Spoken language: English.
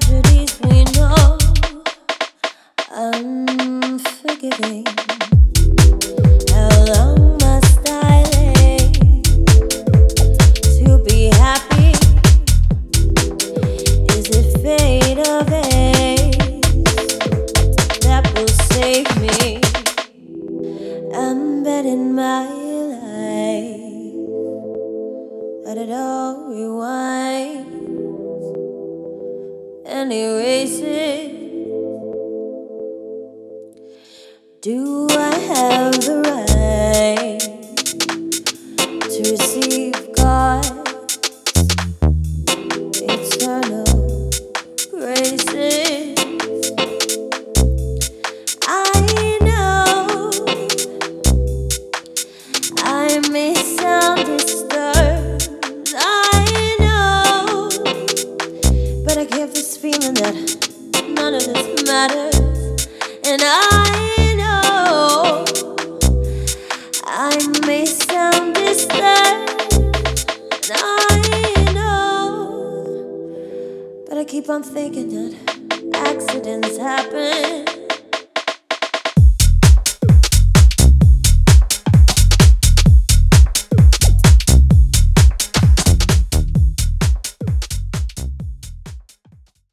tragedies we know, unforgiving. How long must I lay to be happy? Is it fate of ace that will save me? I'm betting my life that it all rewind and erase it. Do I have the right to receive God's eternal graces? I know I may none of this matters, and I know I may sound disturbed, and I know, but I keep on thinking that accidents happen.